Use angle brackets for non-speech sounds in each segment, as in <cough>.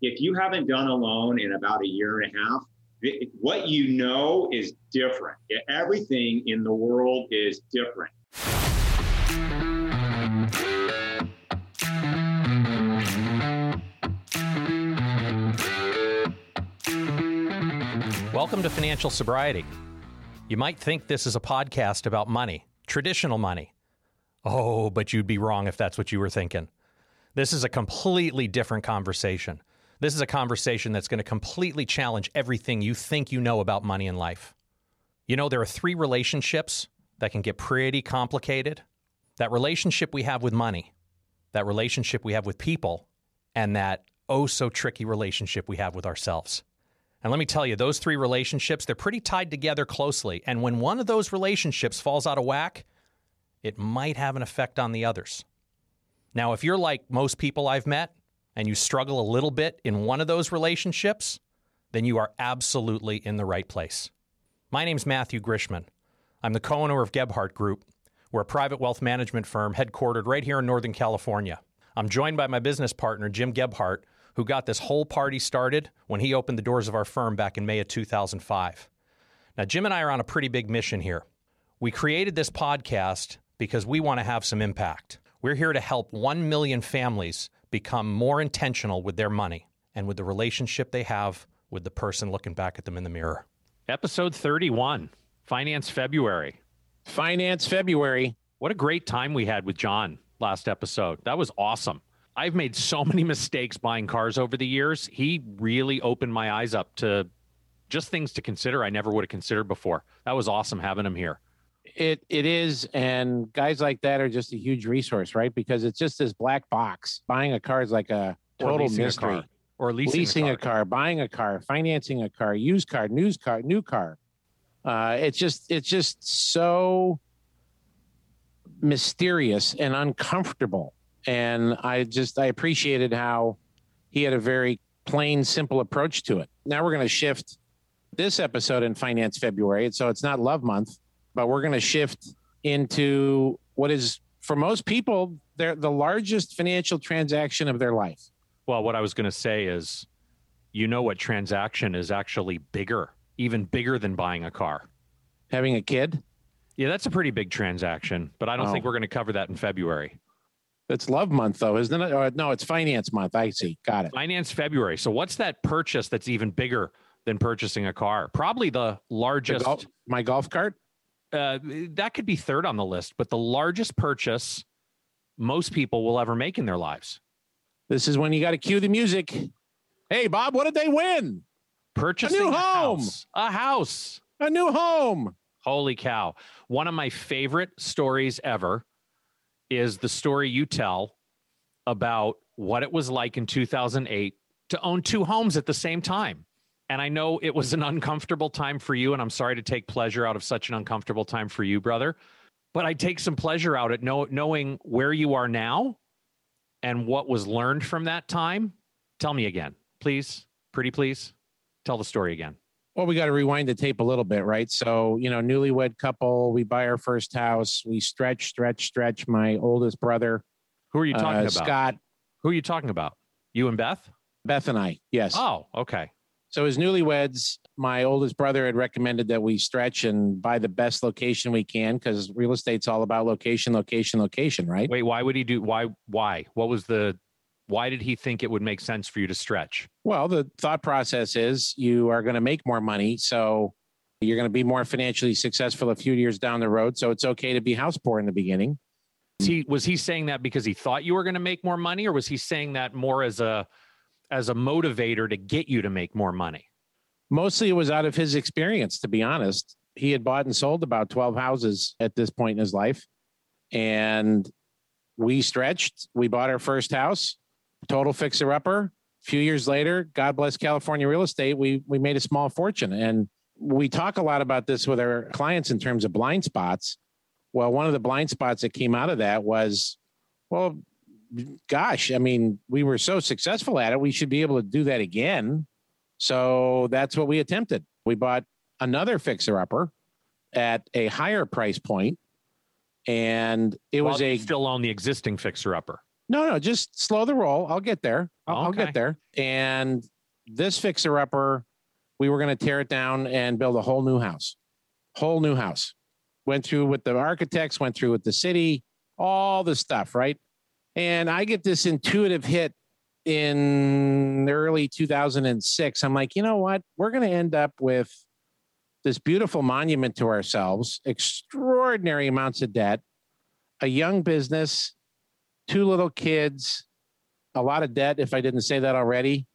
If you haven't done a loan in about a year and a half, what you know is different. Everything in the world is different. Welcome to Financial Sobriety. You might think this is a podcast about money, traditional money. Oh, but you'd be wrong if that's what you were thinking. This is a completely different conversation. This is a conversation that's going to completely challenge everything you think you know about money and life. You know, there are three relationships that can get pretty complicated that relationship we have with money, that relationship we have with people, and that oh so tricky relationship we have with ourselves. And let me tell you, those three relationships, they're pretty tied together closely. And when one of those relationships falls out of whack, it might have an effect on the others. Now, if you're like most people I've met and you struggle a little bit in one of those relationships, then you are absolutely in the right place. My name's Matthew Grishman. I'm the co owner of Gebhardt Group. We're a private wealth management firm headquartered right here in Northern California. I'm joined by my business partner, Jim Gebhardt, who got this whole party started when he opened the doors of our firm back in May of 2005. Now, Jim and I are on a pretty big mission here. We created this podcast because we want to have some impact. We're here to help 1 million families become more intentional with their money and with the relationship they have with the person looking back at them in the mirror. Episode 31, Finance February. Finance February. What a great time we had with John last episode. That was awesome. I've made so <laughs> many mistakes buying cars over the years. He really opened my eyes up to just things to consider I never would have considered before. That was awesome having him here. It it is, and guys like that are just a huge resource, right? Because it's just this black box. Buying a car is like a total mystery. A or leasing, leasing a, car. a, car. buying a car, financing a car, used car, news car, new car. Uh, it's just it's just so mysterious and uncomfortable and I just I appreciated how he had a very plain, simple approach to it. Now we're going to shift this episode in Finance February, so it's not Love Month, but we're going to shift into what is for most people they're the largest financial transaction of their life. Well, what I was going to say is, you know, what transaction is actually bigger, even bigger than buying a car? Having a kid. Yeah, that's a pretty big transaction, but I don't oh. think we're going to cover that in February. It's love month though, isn't it? Or, no, it's finance month. I see. Got it. Finance February. So what's that purchase that's even bigger than purchasing a car? Probably the largest. The golf, my golf cart. Uh, that could be third on the list, but the largest purchase most people will ever make in their lives. This is when you got to cue the music. Hey, Bob, what did they win? Purchasing a new home, house. a house, a new home. Holy cow! One of my favorite stories ever is the story you tell about what it was like in 2008 to own two homes at the same time. And I know it was an uncomfortable time for you, and I'm sorry to take pleasure out of such an uncomfortable time for you, brother. But I take some pleasure out at know, knowing where you are now and what was learned from that time. Tell me again, please, pretty please. Tell the story again. Well, we got to rewind the tape a little bit, right? So, you know, newlywed couple, we buy our first house, we stretch, stretch, stretch. My oldest brother, who are you talking uh, about? Scott. Who are you talking about? You and Beth? Beth and I, yes. Oh, okay. So, as newlyweds, my oldest brother had recommended that we stretch and buy the best location we can because real estate's all about location, location, location, right? Wait, why would he do? Why? Why? What was the why did he think it would make sense for you to stretch? Well, the thought process is you are going to make more money. So you're going to be more financially successful a few years down the road. So it's okay to be house poor in the beginning. He, was he saying that because he thought you were going to make more money, or was he saying that more as a as a motivator to get you to make more money? Mostly it was out of his experience, to be honest. He had bought and sold about 12 houses at this point in his life. And we stretched. We bought our first house total fixer upper. A few years later, God bless California real estate, we we made a small fortune. And we talk a lot about this with our clients in terms of blind spots. Well, one of the blind spots that came out of that was, well, gosh, I mean, we were so successful at it, we should be able to do that again. So that's what we attempted. We bought another fixer upper at a higher price point, and it While was a still on the existing fixer upper No, no, just slow the roll. I'll get there. I'll, I'll get there. And this fixer upper, we were going to tear it down and build a whole new house. Whole new house. Went through with the architects, went through with the city, all the stuff, right? And I get this intuitive hit in early 2006. I'm like, you know what? We're going to end up with this beautiful monument to ourselves, extraordinary amounts of debt, a young business, two little kids, a lot of debt, if I didn't say that already,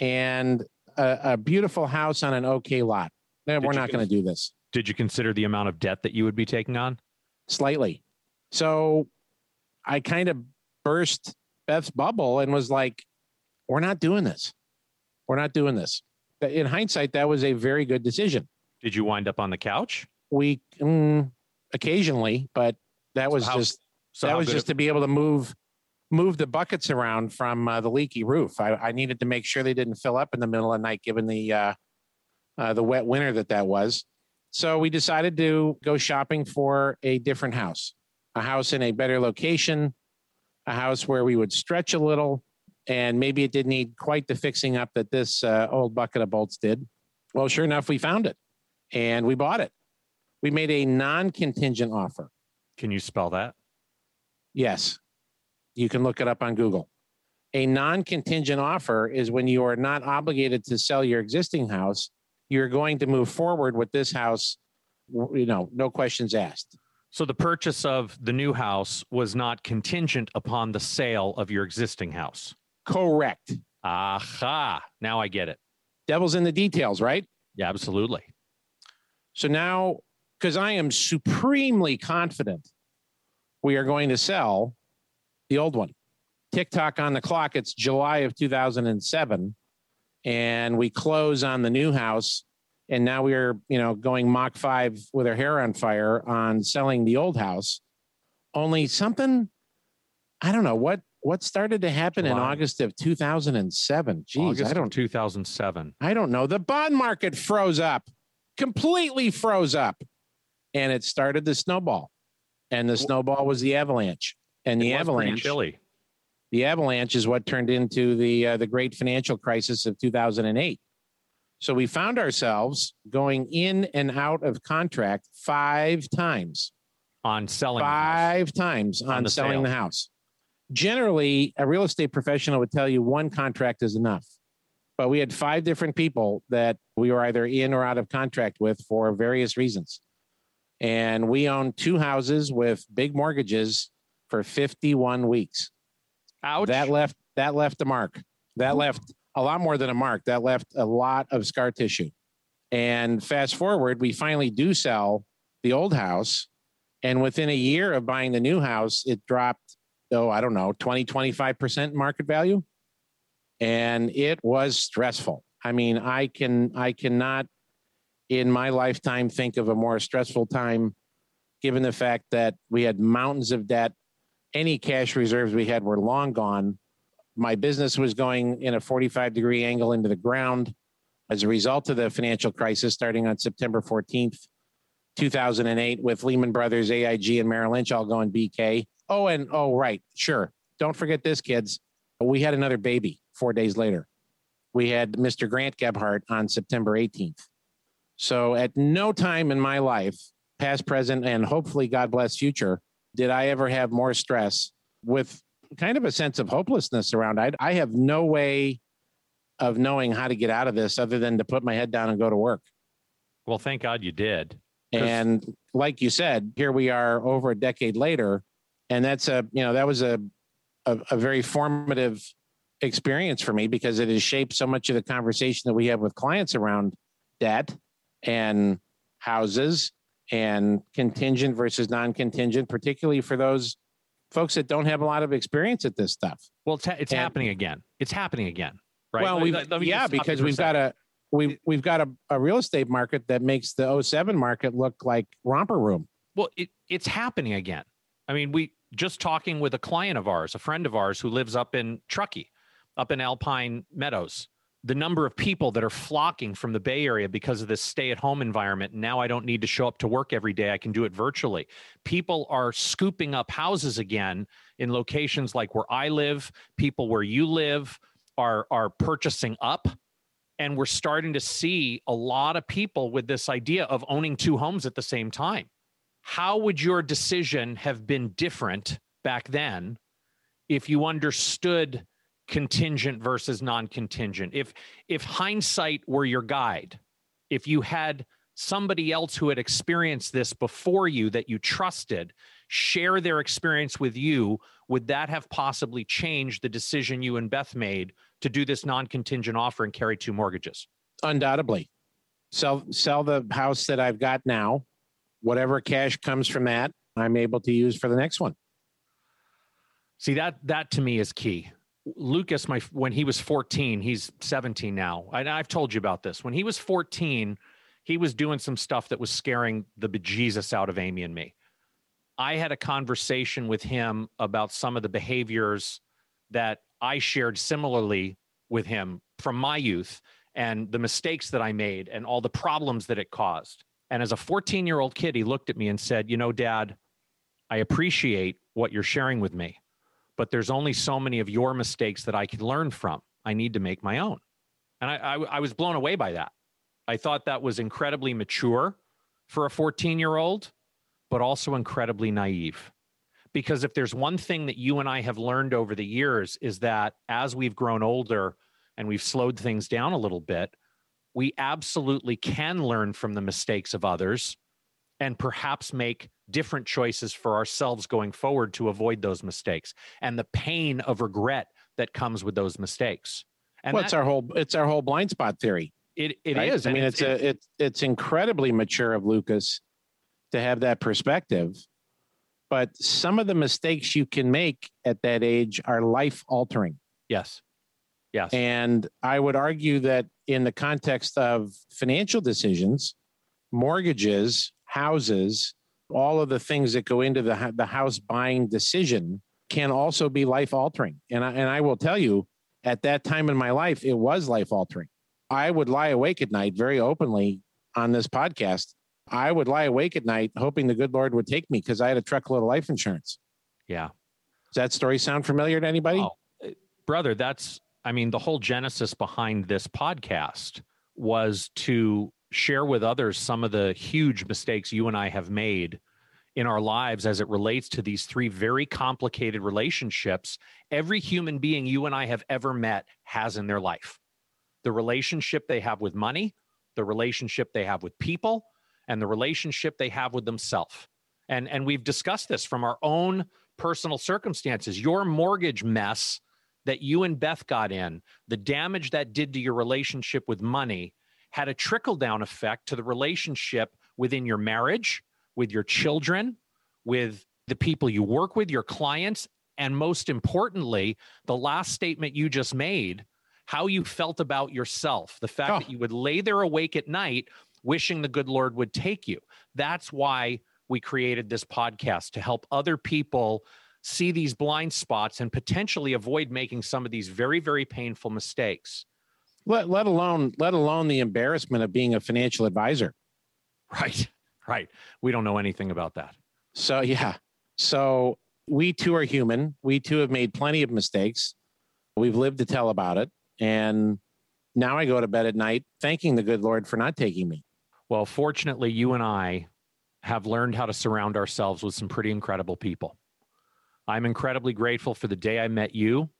and a, a beautiful house on an okay lot. Did we're not going to do this Did you consider the amount of debt that you would be taking on? slightly. So I kind of burst Beth's bubble and was like, we're not doing this. We're not doing this. In hindsight, that was a very good decision. Did you wind up on the couch? We mm, occasionally, but that was how- just So that was just to be able to move move the buckets around from uh, the leaky roof. I, I needed to make sure they didn't fill up in the middle of the night, given the uh, uh, the wet winter that that was. So we decided to go shopping for a different house, a house in a better location, a house where we would stretch a little, and maybe it didn't need quite the fixing up that this uh, old bucket of bolts did. Well, sure enough, we found it, and we bought it. We made a non-contingent offer. Can you spell that? Yes. You can look it up on Google. A non contingent offer is when you are not obligated to sell your existing house. You're going to move forward with this house, you know, no questions asked. So the purchase of the new house was not contingent upon the sale of your existing house. Correct. Aha. Now I get it. Devil's in the details, right? Yeah, absolutely. So now, because I am supremely confident we are going to sell the old one. TikTok on the clock. It's July of 2007. And we close on the new house. And now we are, you know, going Mach 5 with our hair on fire on selling the old house. Only something, I don't know what what started to happen in August of 2007. Jeez, August I don't 2007. I don't know. The bond market froze up, completely froze up, and it started the snowball. And the snowball was the avalanche, and the It pretty avalanche, chilly. the avalanche is what turned into the uh, the great financial crisis of 2008. So we found ourselves going in and out of contract five times on selling. the house. five times on, On the selling sale. the house. Generally, a real estate professional would tell you one contract is enough. But we had five different people that we were either in or out of contract with for various reasons. And we owned two houses with big mortgages for 51 weeks. Ouch. That left that left a mark. That left a lot more than a mark. That left a lot of scar tissue. And fast forward, we finally do sell the old house. And within a year of buying the new house, it dropped, oh, I don't know, 20, 25% market value. And it was stressful. I mean, I can I cannot in my lifetime think of a more stressful time given the fact that we had mountains of debt any cash reserves we had were long gone. My business was going in a 45 degree angle into the ground as a result of the financial crisis starting on September 14th, 2008, with Lehman Brothers, AIG, and Merrill Lynch all going BK. Oh, and oh, right. Sure. Don't forget this, kids. We had another baby four days later. We had Mr. Grant Gebhardt on September 18th. So at no time in my life, past, present, and hopefully, God bless future, did I ever have more stress with kind of a sense of hopelessness around? I, I have no way of knowing how to get out of this other than to put my head down and go to work. well, thank God you did. And like you said, here we are over a decade later. And that's a, you know, that was a, a, a very formative experience for me because it has shaped so much of the conversation that we have with clients around debt and houses and contingent versus non-contingent, particularly for those folks that don't have a lot of experience at this stuff. Well, it's, it's And- happening again. It's happening again. Right. Well, let yeah, just stop you because we've got a we've we've got a, a real estate market that makes the 07 market look like romper room. Well, it, it's happening again. I mean, we just talking with a client of ours, a friend of ours who lives up in Truckee, up in Alpine Meadows. The number of people that are flocking from the Bay Area because of this stay at home environment. Now I don't need to show up to work every day. I can do it virtually. People are scooping up houses again in locations like where I live, people where you live are, are purchasing up. And we're starting to see a lot of people with this idea of owning two homes at the same time. How would your decision have been different back then if you understood contingent versus non-contingent. If if hindsight were your guide if you had somebody else who had experienced this before you that you trusted share their experience with you would that have possibly changed the decision you and beth made to do this non-contingent offer and carry two mortgages? Undoubtedly. Sell sell the house that i've got now. Whatever cash comes from that i'm able to use for the next one. See that that to me is key Lucas, my when he was 14, he's 17 now. I, I've told you about this. When he was 14, he was doing some stuff that was scaring the bejesus out of Amy and me. I had a conversation with him about some of the behaviors that I shared similarly with him from my youth and the mistakes that I made and all the problems that it caused. And as a 14 year old kid, he looked at me and said, You know, dad, I appreciate what you're sharing with me but there's only so many of your mistakes that I can learn from. I need to make my own. And I, I, I was blown away by that. I thought that was incredibly mature for a 14 year old, but also incredibly naive. Because if there's one thing that you and I have learned over the years is that as we've grown older and we've slowed things down a little bit, we absolutely can learn from the mistakes of others and perhaps make different choices for ourselves going forward to avoid those mistakes and the pain of regret that comes with those mistakes. And well, that, it's our whole it's our whole blind spot theory. It it right? is. I mean, it's, it's a it's it's incredibly mature of Lucas to have that perspective. But some of the mistakes you can make at that age are life altering. Yes. Yes. And I would argue that in the context of financial decisions, mortgages, houses, all of the things that go into the, the house buying decision can also be life altering. And I, and I will tell you, at that time in my life, it was life altering. I would lie awake at night very openly on this podcast. I would lie awake at night hoping the good Lord would take me because I had a truckload of life insurance. Yeah. Does that story sound familiar to anybody? Oh, uh, brother, that's, I mean, the whole genesis behind this podcast was to share with others some of the huge mistakes you and I have made in our lives as it relates to these three very complicated relationships every human being you and I have ever met has in their life the relationship they have with money, the relationship they have with people, and the relationship they have with themselves. And, and we've discussed this from our own personal circumstances. Your mortgage mess that you and Beth got in, the damage that did to your relationship with money had a trickle down effect to the relationship within your marriage, with your children, with the people you work with, your clients, and most importantly, the last statement you just made, how you felt about yourself, the fact oh. that you would lay there awake at night wishing the good Lord would take you. That's why we created this podcast to help other people see these blind spots and potentially avoid making some of these very, very painful mistakes let, let alone let alone the embarrassment of being a financial advisor. Right right. We don't know anything about that. So yeah. So we too are human. We too have made plenty of mistakes. We've lived to tell about it. And now i go to bed at night thanking the good lord for not taking me. Well fortunately you and i have learned how to surround ourselves with some pretty incredible people. I'm incredibly grateful for the day i met you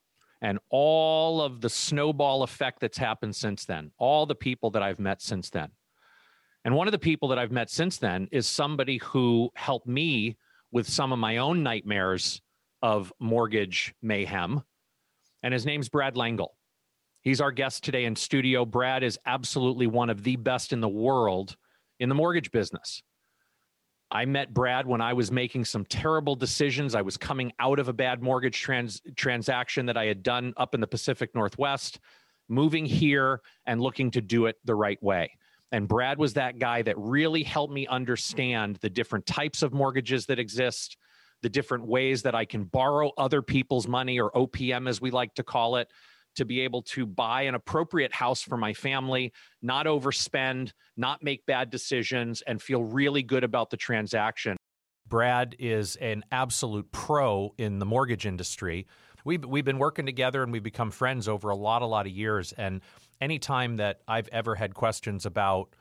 and all of the snowball effect that's happened since then, all the people that I've met since then. And one of the people that I've met since then is somebody who helped me with some of my own nightmares of mortgage mayhem. And his name's Brad Langle. He's our guest today in studio. Brad is absolutely one of the best in the world in the mortgage business. I met Brad when I was making some terrible decisions. I was coming out of a bad mortgage trans- transaction that I had done up in the Pacific Northwest, moving here and looking to do it the right way. And Brad was that guy that really helped me understand the different types of mortgages that exist, the different ways that I can borrow other people's money or OPM, as we like to call it, to be able to buy an appropriate house for my family, not overspend, not make bad decisions, and feel really good about the transaction. Brad is an absolute pro in the mortgage industry. We've, we've been working together and we've become friends over a lot, a lot of years. And anytime that I've ever had questions about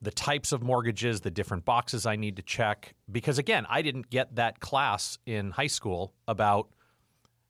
the types of mortgages, the different boxes I need to check, because again, I didn't get that class in high school about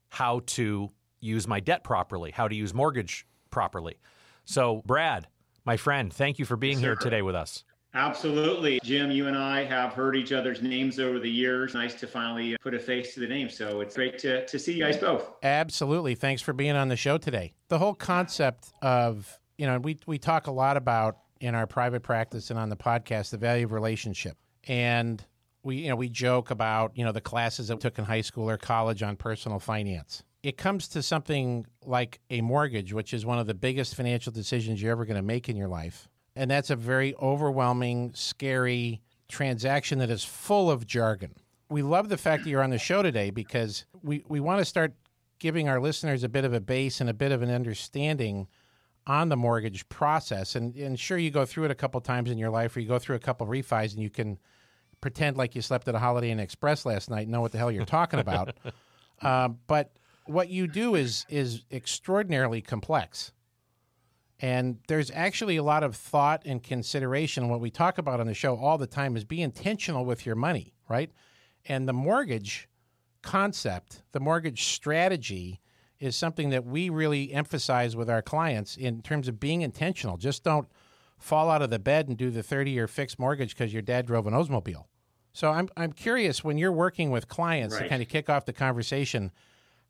how to use my debt properly, how to use mortgage properly. So, Brad, my friend, thank you for being here today with us. Absolutely. Jim, you and I have heard each other's names over the years. Nice to finally put a face to the name. So it's great to, to see you guys both. Absolutely. Thanks for being on the show today. The whole concept of, you know, we, we talk a lot about in our private practice and on the podcast the value of relationship. And we, you know, we joke about, you know, the classes that we took in high school or college on personal finance. It comes to something like a mortgage, which is one of the biggest financial decisions you're ever going to make in your life and that's a very overwhelming, scary transaction that is full of jargon. We love the fact that you're on the show today because we, we want to start giving our listeners a bit of a base and a bit of an understanding on the mortgage process. And, and sure, you go through it a couple times in your life, or you go through a couple refis, and you can pretend like you slept at a Holiday Inn Express last night, and know what the hell you're talking about. <laughs> uh, but what you do is is extraordinarily complex. And there's actually a lot of thought and consideration. What we talk about on the show all the time is be intentional with your money, right? And the mortgage concept, the mortgage strategy is something that we really emphasize with our clients in terms of being intentional. Just don't fall out of the bed and do the 30 year fixed mortgage because your dad drove an Oldsmobile. So I'm, I'm curious when you're working with clients right. to kind of kick off the conversation,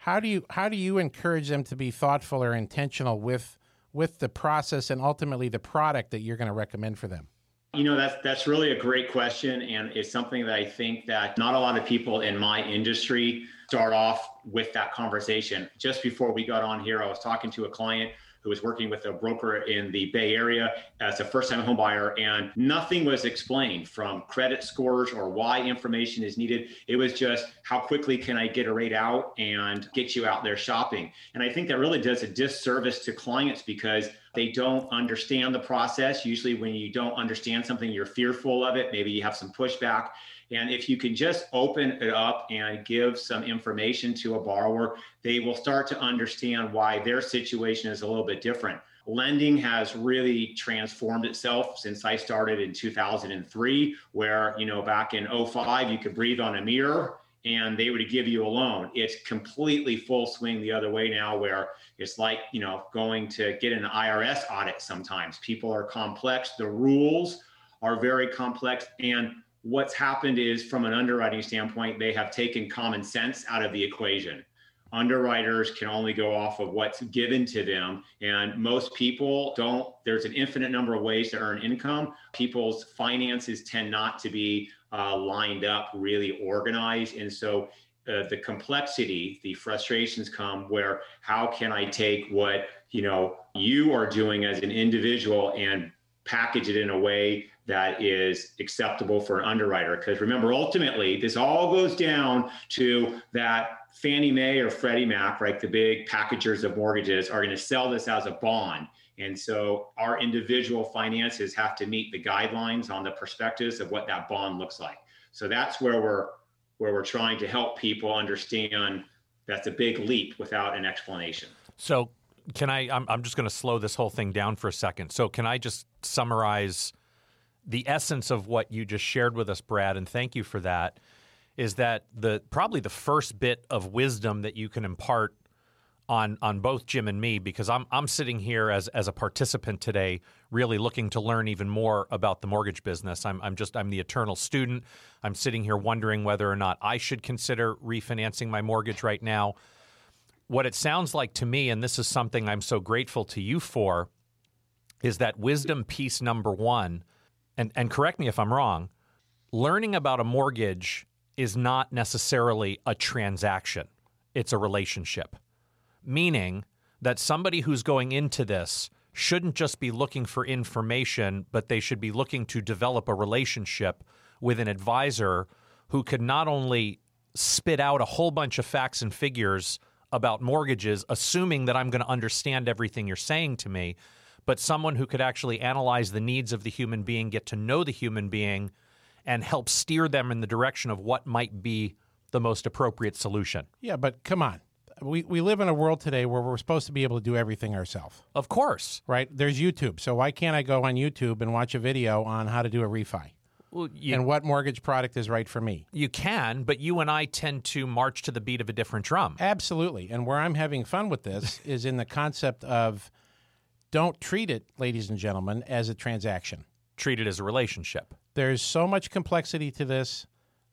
how do you how do you encourage them to be thoughtful or intentional with with the process and ultimately the product that you're going to recommend for them? You know, that's that's really a great question, and it's something that I think that not a lot of people in my industry start off with that conversation. Just before we got on here, I was talking to a client who was working with a broker in the Bay Area as a first time home buyer, and nothing was explained from credit scores or why information is needed. It was just how quickly can I get a rate out and get you out there shopping. And I think that really does a disservice to clients because they don't understand the process. Usually, when you don't understand something, you're fearful of it. Maybe you have some pushback. And if you can just open it up and give some information to a borrower, they will start to understand why their situation is a little bit different. Lending has really transformed itself since I started in 2003, where, you know, back in 05, you could breathe on a mirror and they would give you a loan. It's completely full swing the other way now, where it's like, you know, going to get an IRS audit sometimes. People are complex, the rules are very complex. And what's happened is from an underwriting standpoint, they have taken common sense out of the equation. Underwriters can only go off of what's given to them. And most people don't, there's an infinite number of ways to earn income. People's finances tend not to be uh, lined up, really organized. And so uh, the complexity, the frustrations come where how can I take what, you know, you are doing as an individual and package it in a way that is acceptable for an underwriter. Because remember, ultimately, this all goes down to that Fannie Mae or Freddie Mac, right? The big packagers of mortgages are going to sell this as a bond. And so our individual finances have to meet the guidelines on the perspectives of what that bond looks like. So that's where we're where we're trying to help people understand that's a big leap without an explanation. So can I I'm, I'm just going to slow this whole thing down for a second. So can I just summarize the essence of what you just shared with us, Brad, and thank you for that, is that the probably the first bit of wisdom that you can impart on on both Jim and me, because I'm I'm sitting here as as a participant today, really looking to learn even more about the mortgage business. I'm I'm just I'm the eternal student. I'm sitting here wondering whether or not I should consider refinancing my mortgage right now. What it sounds like to me, and this is something I'm so grateful to you for, is that wisdom piece number one and, and correct me if I'm wrong, learning about a mortgage is not necessarily a transaction, it's a relationship. Meaning that somebody who's going into this shouldn't just be looking for information, but they should be looking to develop a relationship with an advisor who could not only spit out a whole bunch of facts and figures about mortgages, assuming that I'm going to understand everything you're saying to me, but someone who could actually analyze the needs of the human being, get to know the human being, and help steer them in the direction of what might be the most appropriate solution. Yeah, but come on. We, we live in a world today where we're supposed to be able to do everything ourselves, Of course. right? There's YouTube. So why can't I go on YouTube and watch a video on how to do a refi Well, you, and what mortgage product is right for me? you can, but you and I tend to march to the beat of a different drum. Absolutely. And where I'm having fun with this <laughs> is in the concept of don't treat it, ladies and gentlemen, as a transaction. Treat it as a relationship. There's so much complexity to this.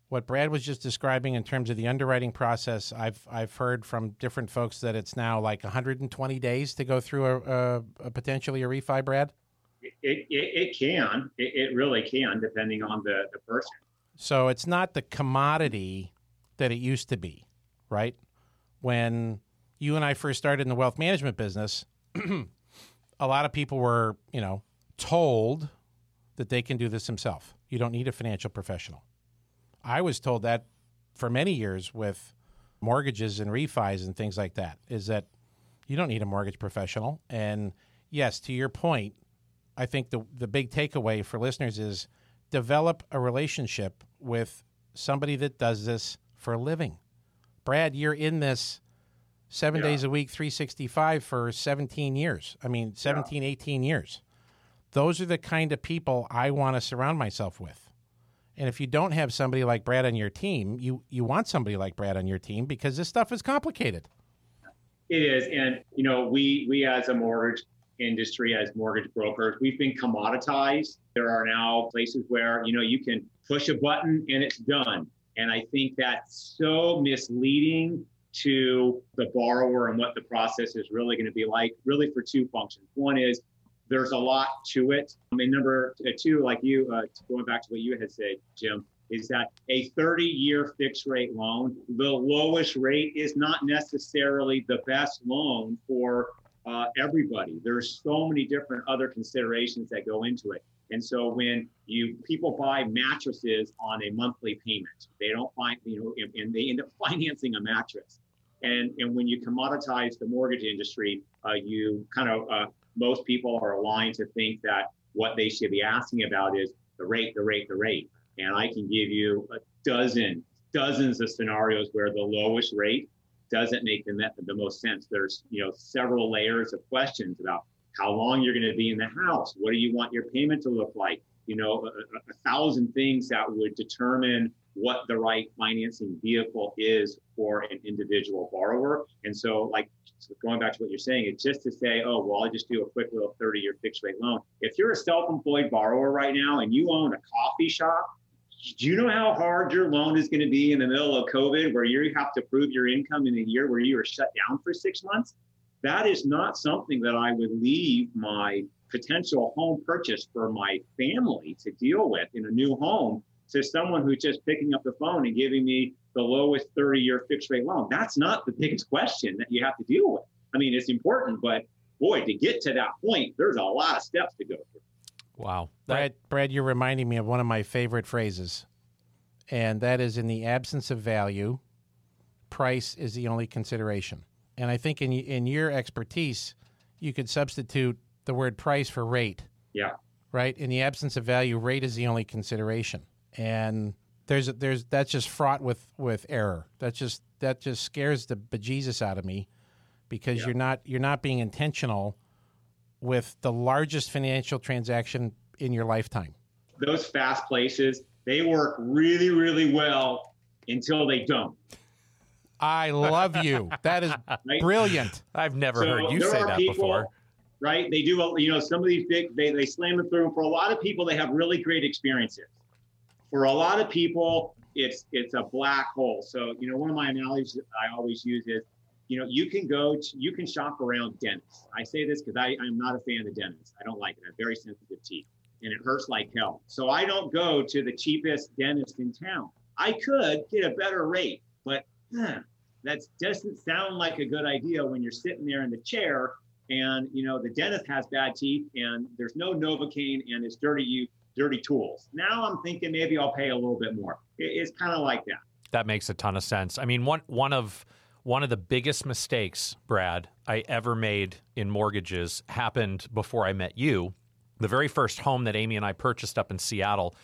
What Brad was just describing in terms of the underwriting process, I've I've heard from different folks that it's now like 120 days to go through a, a, a potentially a refi. Brad, It, it, it can, it, it really can, depending on the, the person. so it's not the commodity that it used to be, right? When you and I first started in the wealth management business, <clears throat> a lot of people were, you know, told that they can do this themselves. You don't need a financial professional. I was told that for many years with mortgages and refis and things like that is that you don't need a mortgage professional. And yes, to your point, I think the the big takeaway for listeners is develop a relationship with somebody that does this for a living. Brad, you're in this 7 Yeah. days a week, 365 for 17 years. I mean, 17, 18 years. Those are the kind of people I want to surround myself with. And if you don't have somebody like Brad on your team, you you want somebody like Brad on your team because this stuff is complicated. It is, and you know, we we as a mortgage industry, as mortgage brokers, we've been commoditized. There are now places where you know you can push a button and it's done, and I think that's so misleading to the borrower and what the process is really going to be like. Really, for two functions. One is there's a lot to it. I mean, number two, like you, uh, going back to what you had said, Jim, is that a 30 year fixed rate loan, the lowest rate is not necessarily the best loan for uh, everybody. There's so many different other considerations that go into it. And so when you people buy mattresses on a monthly payment, they don't find, you know, and they end up <laughs> financing a mattress. And, and when you commoditize the mortgage industry, uh, you kind of, uh, most people are aligned to think that what they should be asking about is the rate, the rate, the rate. And I can give you a dozen, dozens of scenarios where the lowest rate doesn't make the, met- the most sense. There's, you know, several layers of questions about how long you're going to be in the house. What do you want your payment to look like? You know, a- a thousand things that would determine what the right financing vehicle is for an individual borrower. And so, like, going back to what you're saying, it's just to say, oh, well, I'll just do a quick little 30 year fixed rate loan. If you're a self employed borrower right now and you own a coffee shop, do you know how hard your loan is going to be in the middle of COVID where you have to prove your income in a year where you are shut down for six months? That is not something that I would leave my potential home purchase for my family to deal with in a new home to someone who's just picking up the phone and giving me the lowest 30 year fixed rate loan. That's not the biggest question that you have to deal with. I mean, it's important, but boy, to get to that point, there's a lot of steps to go through. Wow. That- Brad, Brad, you're reminding me of one of my favorite phrases, and that is in the absence of value, price is the only consideration. And I think in in your expertise, you could substitute the word price for rate, Yeah. right? In the absence of value, rate is the only consideration, and there's there's that's just fraught with with error. That just that just scares the bejesus out of me because Yeah. you're not you're not being intentional with the largest financial transaction in your lifetime. Those fast places, they work really, really well until they don't. I love you. That is <laughs> Right? brilliant. I've never So heard you say that people, before. Right? They do, you know, some of these big, they, they slam it through. For a lot of people, they have really great experiences. For a lot of people, it's it's a black hole. So, you know, one of my analogies I always use is, you know, you can go, to, you can shop around dentists. I say this because I'm not a fan of the dentists. I don't like it. I have very sensitive teeth and it hurts like hell. So I don't go to the cheapest dentist in town. I could get a better rate, but huh, that doesn't sound like a good idea when you're sitting there in the chair and you know the dentist has bad teeth and there's no novocaine and it's dirty you dirty tools now i'm thinking maybe i'll pay a little bit more it's kind of like that That makes a ton of sense. I mean, one one of One of the biggest mistakes, Brad, I ever made in mortgages happened before I met you. The very first home that Amy and I purchased up in Seattle,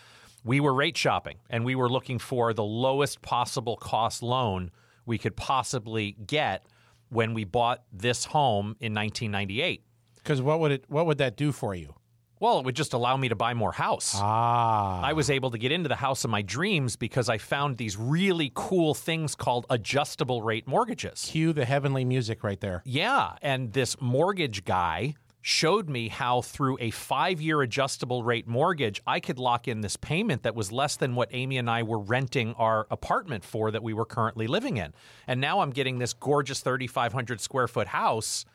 we were rate shopping and we were looking for the lowest possible cost loan we could possibly get when we bought this home in 1998. Because what would it? What would that do for you? Well, it would just allow me to buy more house. Ah, I was able to get into the house of my dreams because I found these really cool things called adjustable rate mortgages. cue the heavenly music right there. Yeah. And this mortgage guy showed me how through a five year adjustable rate mortgage, I could lock in this payment that was less than what Amy and I were renting our apartment for that we were currently living in. And now I'm getting this gorgeous 3,500 square foot house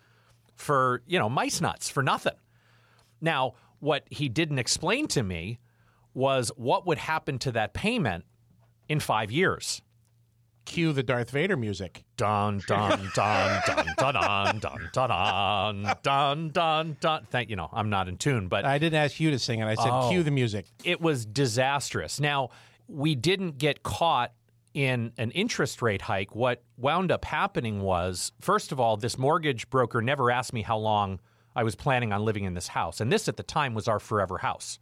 for, you know, mice nuts for nothing. Now, what he didn't explain to me was what would happen to that payment in five years. Cue the Darth Vader music. Dun dun dun dun dun dun dun dun dun dun dun. Thank you know I'm not in tune, but I didn't ask you to sing it. I said Oh. cue the music. it was disastrous. Now we didn't get caught in an interest rate hike. What wound up happening was, first of all, this mortgage broker never asked me how long I was planning on living in this house, and this at the time was our forever house.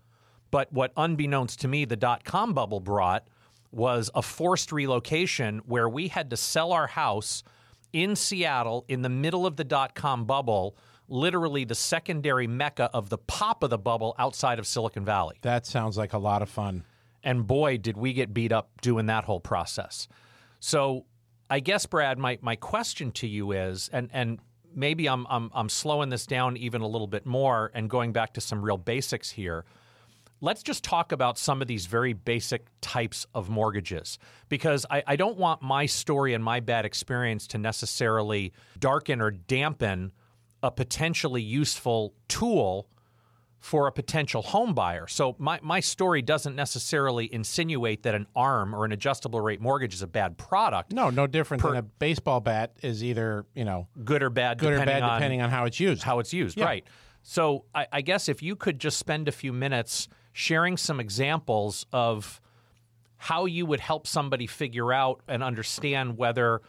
But what, unbeknownst to me, the dot com bubble brought was a forced relocation where we had to sell our house in Seattle in the middle of the dot com bubble, literally the secondary mecca of the pop of the bubble outside of Silicon Valley. That sounds like a lot of fun. And boy, did we get beat up doing that whole process. So I guess, Brad, my, my question to you is, and, and maybe I'm, I'm, I'm slowing this down even a little bit more and going back to some real basics here. Let's just talk about some of these very basic types of mortgages because I, I don't want my story and my bad experience to necessarily darken or dampen a potentially useful tool for a potential home buyer. So my, my story doesn't necessarily insinuate that an ARM or an adjustable rate mortgage is a bad product, No, no different Per- than a baseball bat is either you know good or bad, good or bad on depending on how it's used. how it's used. Yeah. Right. So I, I guess if you could just spend a few minutes sharing some examples of how you would help somebody figure out and understand whether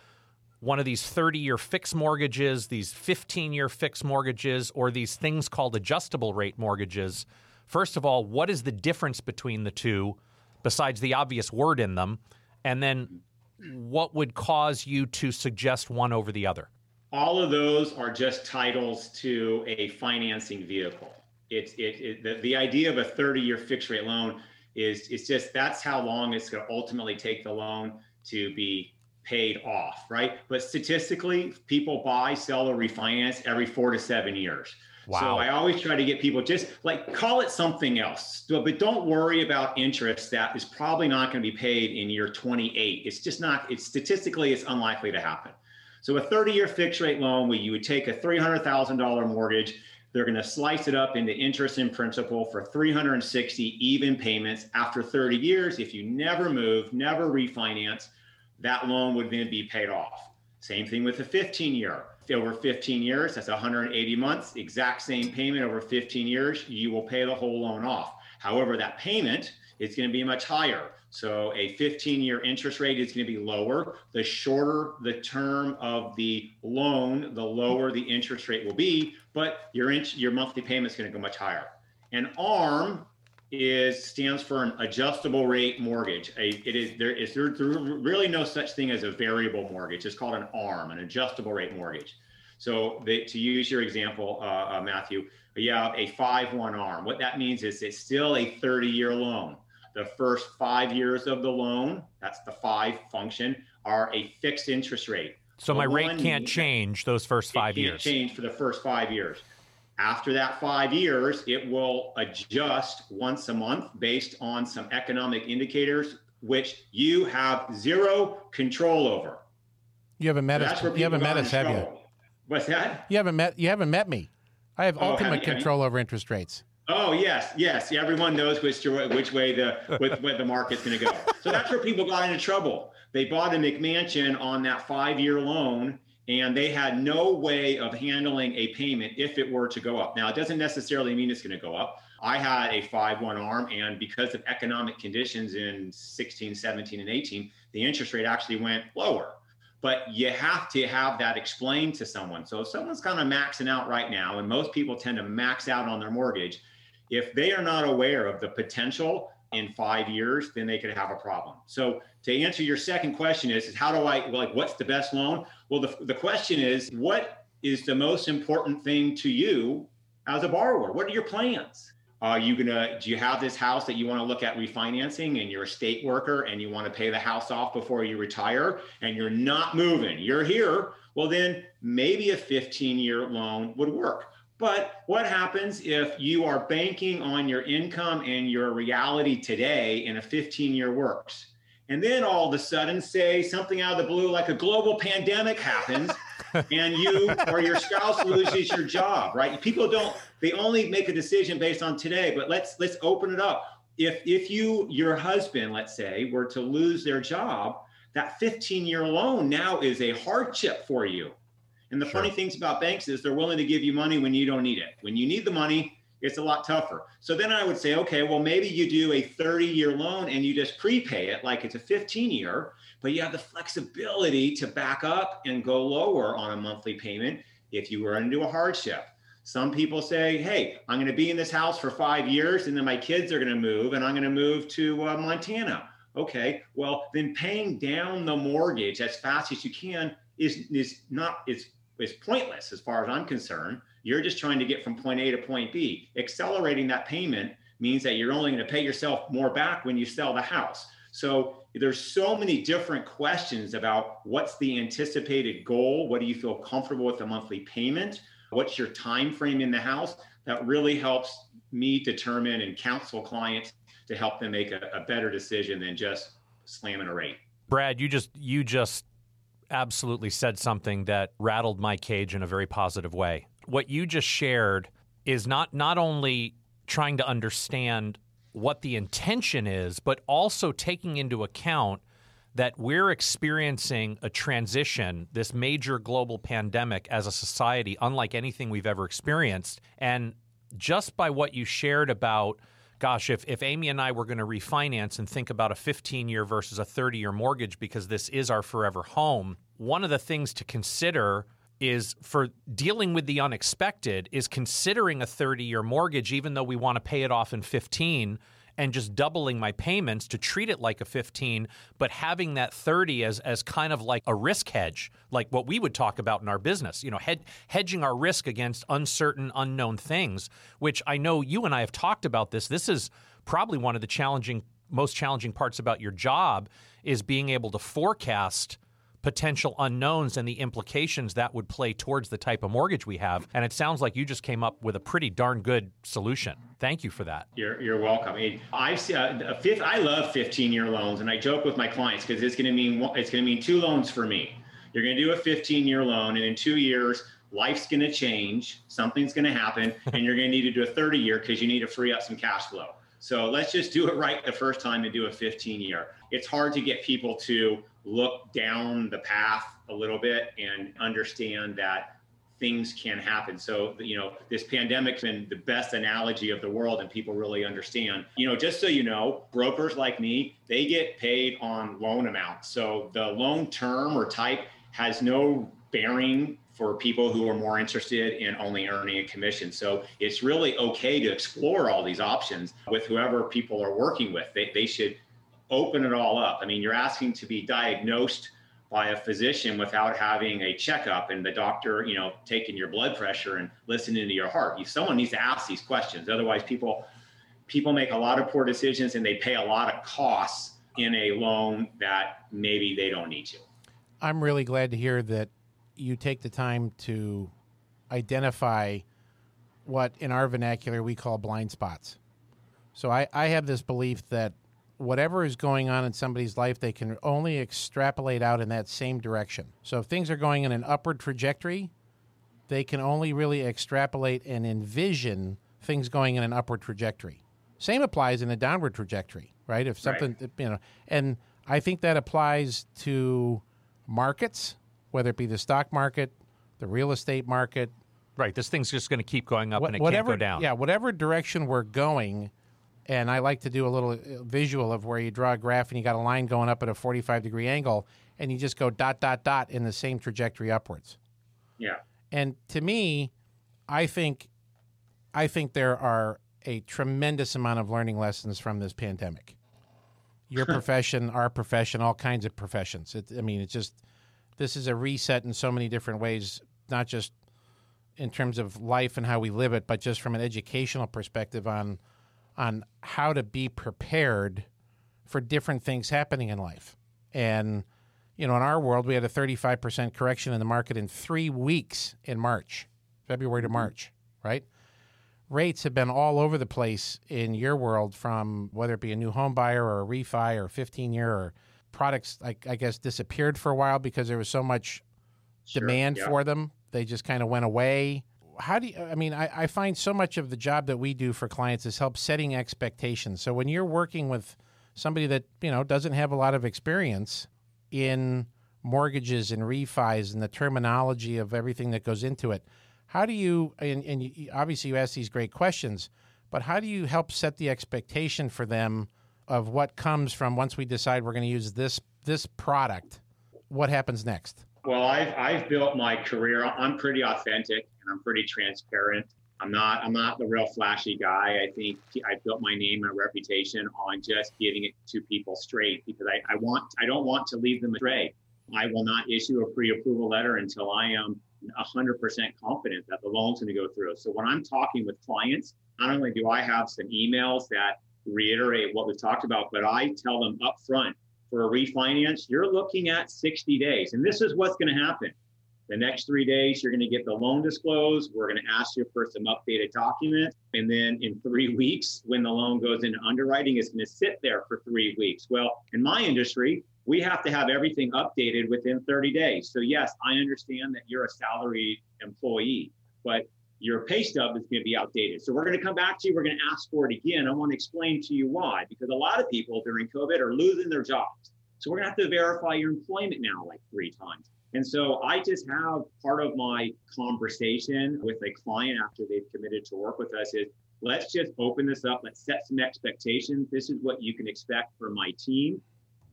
one of these 30 year fixed mortgages, these 15 year fixed mortgages, or these things called adjustable rate mortgages. First of all, what is the difference between the two, besides the obvious word in them? And then what would cause you to suggest one over the other? all of those are just titles to a financing vehicle. It's it, it the, the idea of a 30-year fixed rate loan is it's just that's how long it's going to ultimately take the loan to be paid off, right? But statistically, people buy, sell, or refinance every four to seven years. Wow. So I always try to get people just like call it something else, but don't worry about interest that is probably not going to be paid in year 28. It's just not. It's statistically, it's unlikely to happen. So a 30-year fixed rate loan where you would take a $300,000 mortgage, they're going to slice it up into interest and principal for 360 even payments after 30 years. If you never move, never refinance, that loan would then be paid off. Same thing with the 15-year. Over 15 years, that's 180 months, exact same payment over 15 years, you will pay the whole loan off. However, that payment is going to be much higher. So a 15 year interest rate is going to be lower. The shorter the term of the loan, the lower the interest rate will be, but your your monthly payment is going to go much higher. An ARM is stands for an adjustable rate mortgage. A, it is there is there, there really no such thing as a variable mortgage. It's called an ARM, an adjustable rate mortgage. So to use your example, uh, uh, Matthew, you have a five one ARM. What that means is it's still a 30 year loan. The first five years of the loan, that's the five function, are a fixed interest rate. So The my rate can't change those first five can't years. change for the first five years. After that five years, it will adjust once a month based on some economic indicators, which you have zero control over. You haven't met That's us. You haven't met us, have you? What's that? You haven't met. You haven't met me. I have Oh, ultimate have you? control over interest rates. Oh yes, yes. Everyone knows which which way the which way the market's going to go. So that's where people got into trouble. They bought a McMansion on that five-year loan, and they had no way of handling a payment if it were to go up. Now it doesn't necessarily mean it's going to go up. I had a five-one arm, and because of economic conditions in 16, 17, and 18, the interest rate actually went lower. but you have to have that explained to someone. So if someone's kind of maxing out right now, and most people tend to max out on their mortgage, if they are not aware of the potential in five years, then they could have a problem. So to answer your second question is, is how do I like what's the best loan? Well, the, the question is, what is the most important thing to you as a borrower? What are your plans? Are you gonna do you have this house that you want to look at refinancing and you're a state worker and you want to pay the house off before you retire and you're not moving, you're here, well then maybe a 15 year loan would work. But what happens if you are banking on your income and your reality today and a 15 year works? And then all of a sudden, say something out of the blue, like a global pandemic happens, <laughs> and you or your spouse loses your job, right? People don't, they only make a decision based on today, but let's let's open it up. If if you, your husband, let's say, were to lose their job, that 15 year loan now is a hardship for you and the sure. funny things about banks is they're willing to give you money when you don't need it. When you need the money, it's a lot tougher. So then I would say, okay, well, maybe you do a 30 year loan and you just prepay it like it's a 15 year, but you have the flexibility to back up and go lower on a monthly payment if you were into a hardship. Some people say, hey, I'm going to be in this house for five years and then my kids are going to move and I'm going to move to uh, Montana. Okay, well, then paying down the mortgage as fast as you can is, is not, it's is pointless as far as I'm concerned. You're just trying to get from point A to point B. Accelerating that payment means that you're only going to pay yourself more back when you sell the house. So there's so many different questions about what's the anticipated goal, what do you feel comfortable with the monthly payment, what's your time frame in the house that really helps me determine and counsel clients to help them make a, a better decision than just slamming a rate. Brad, you just you just absolutely said something that rattled my cage in a very positive way. What you just shared is not not only trying to understand what the intention is, but also taking into account that we're experiencing a transition, this major global pandemic as a society, unlike anything we've ever experienced. And just by what you shared about gosh, if, if Amy and I were going to refinance and think about a 15 year versus a 30 year mortgage because this is our forever home, one of the things to consider is for dealing with the unexpected is considering a 30 year mortgage even though we want to pay it off in 15 and just doubling my payments to treat it like a 15 but having that 30 as as kind of like a risk hedge like what we would talk about in our business you know hed- hedging our risk against uncertain unknown things which I know you and I have talked about this. This is probably one of the challenging most challenging parts about your job is being able to forecast potential unknowns and the implications that would play towards the type of mortgage we have. And it sounds like you just came up with a pretty darn good solution. Thank you for that. You're, you're welcome. I see uh, fifth, I love 15 year loans, and I joke with my clients because it's going to mean it's going to mean two loans for me. You're going to do a 15 year loan, and in two years, life's going to change, something's going to happen, <laughs> and you're going to need to do a 30 year because you need to free up some cash flow. So let's just do it right the first time and do a 15 year. It's hard to get people to look down the path a little bit and understand that things can happen. So, you know, this pandemic's been the best analogy of the world and people really understand. You know, just so you know, brokers like me, they get paid on loan amounts. So the loan term or type has no bearing for people who are more interested in only earning a commission. So it's really okay to explore all these options with whoever people are working with. They, they should open it all up. I mean, you're asking to be diagnosed by a physician without having a checkup and the doctor, you know, taking your blood pressure and listening to your heart. You, someone needs to ask these questions. Otherwise, people people make a lot of poor decisions and they pay a lot of costs in a loan that maybe they don't need to. I'm really glad to hear that you take the time to identify what in our vernacular we call blind spots. So I, I have this belief that whatever is going on in somebody's life, they can only extrapolate out in that same direction. So if things are going in an upward trajectory, they can only really extrapolate and envision things going in an upward trajectory. Same applies in a downward trajectory, right? If something, right. you know, and I think that applies to markets, whether it be the stock market, the real estate market. Right. This thing's just going to keep going up and it whatever, can't go down. Yeah. Whatever direction we're going, and I like to do a little uh, visual of where you draw a graph and you got a line going up at a 45 degree angle, and you just go dot dot dot in the same trajectory upwards. Yeah. And to me, I think I think there are a tremendous amount of learning lessons from this pandemic. Your <laughs> profession, our profession, all kinds of professions. It, I mean, it's just this is a reset in so many different ways, not just in terms of life and how we live it, but just from an educational perspective on on how to be prepared for different things happening in life. And you know, in our world, we had a 35% correction in the market in 3 weeks in March, February to mm-hmm. March, right? Rates have been all over the place in your world from whether it be a new home buyer or a refi or 15 year or products I, I guess disappeared for a while because there was so much Sure, demand yeah. for them. They just kind of went away. How do you, I mean, I, I find so much of the job that we do for clients is help setting expectations. So when you're working with somebody that, you know, doesn't have a lot of experience in mortgages and refis and the terminology of everything that goes into it, how do you, and, and you, obviously you ask these great questions, but how do you help set the expectation for them of what comes from once we decide we're going to use this, this product? What happens next? Well, I've I've built my career. I'm pretty authentic and I'm pretty transparent. I'm not I'm not the real flashy guy. I think I built my name and reputation on just giving it to people straight because I, I want I don't want to leave them astray. I will not issue a pre-approval letter until I am 100% confident that the loan's going to go through. So when I'm talking with clients, not only do I have some emails that reiterate what we've talked about, but I tell them up front for a refinance, you're looking at 60 days. And this is what's going to happen. The next three days, you're going to get the loan disclosed. We're going to ask you for some updated documents. And then in three <laughs> weeks, when the loan goes into underwriting, it's going to sit there for three weeks. Well, in my industry, we have to have everything updated within 30 days. So, yes, I understand that you're a salaried employee, but your pay stub is going to be outdated. So, we're going to come back to you. We're going to ask for it again. I want to explain to you why, because a lot of people during COVID are losing their jobs. So, we're going to have to verify your employment now like three times. And so I just have part of my conversation with a client after they've committed to work with us is let's just open this up. Let's set some expectations. This is what you can expect from my team.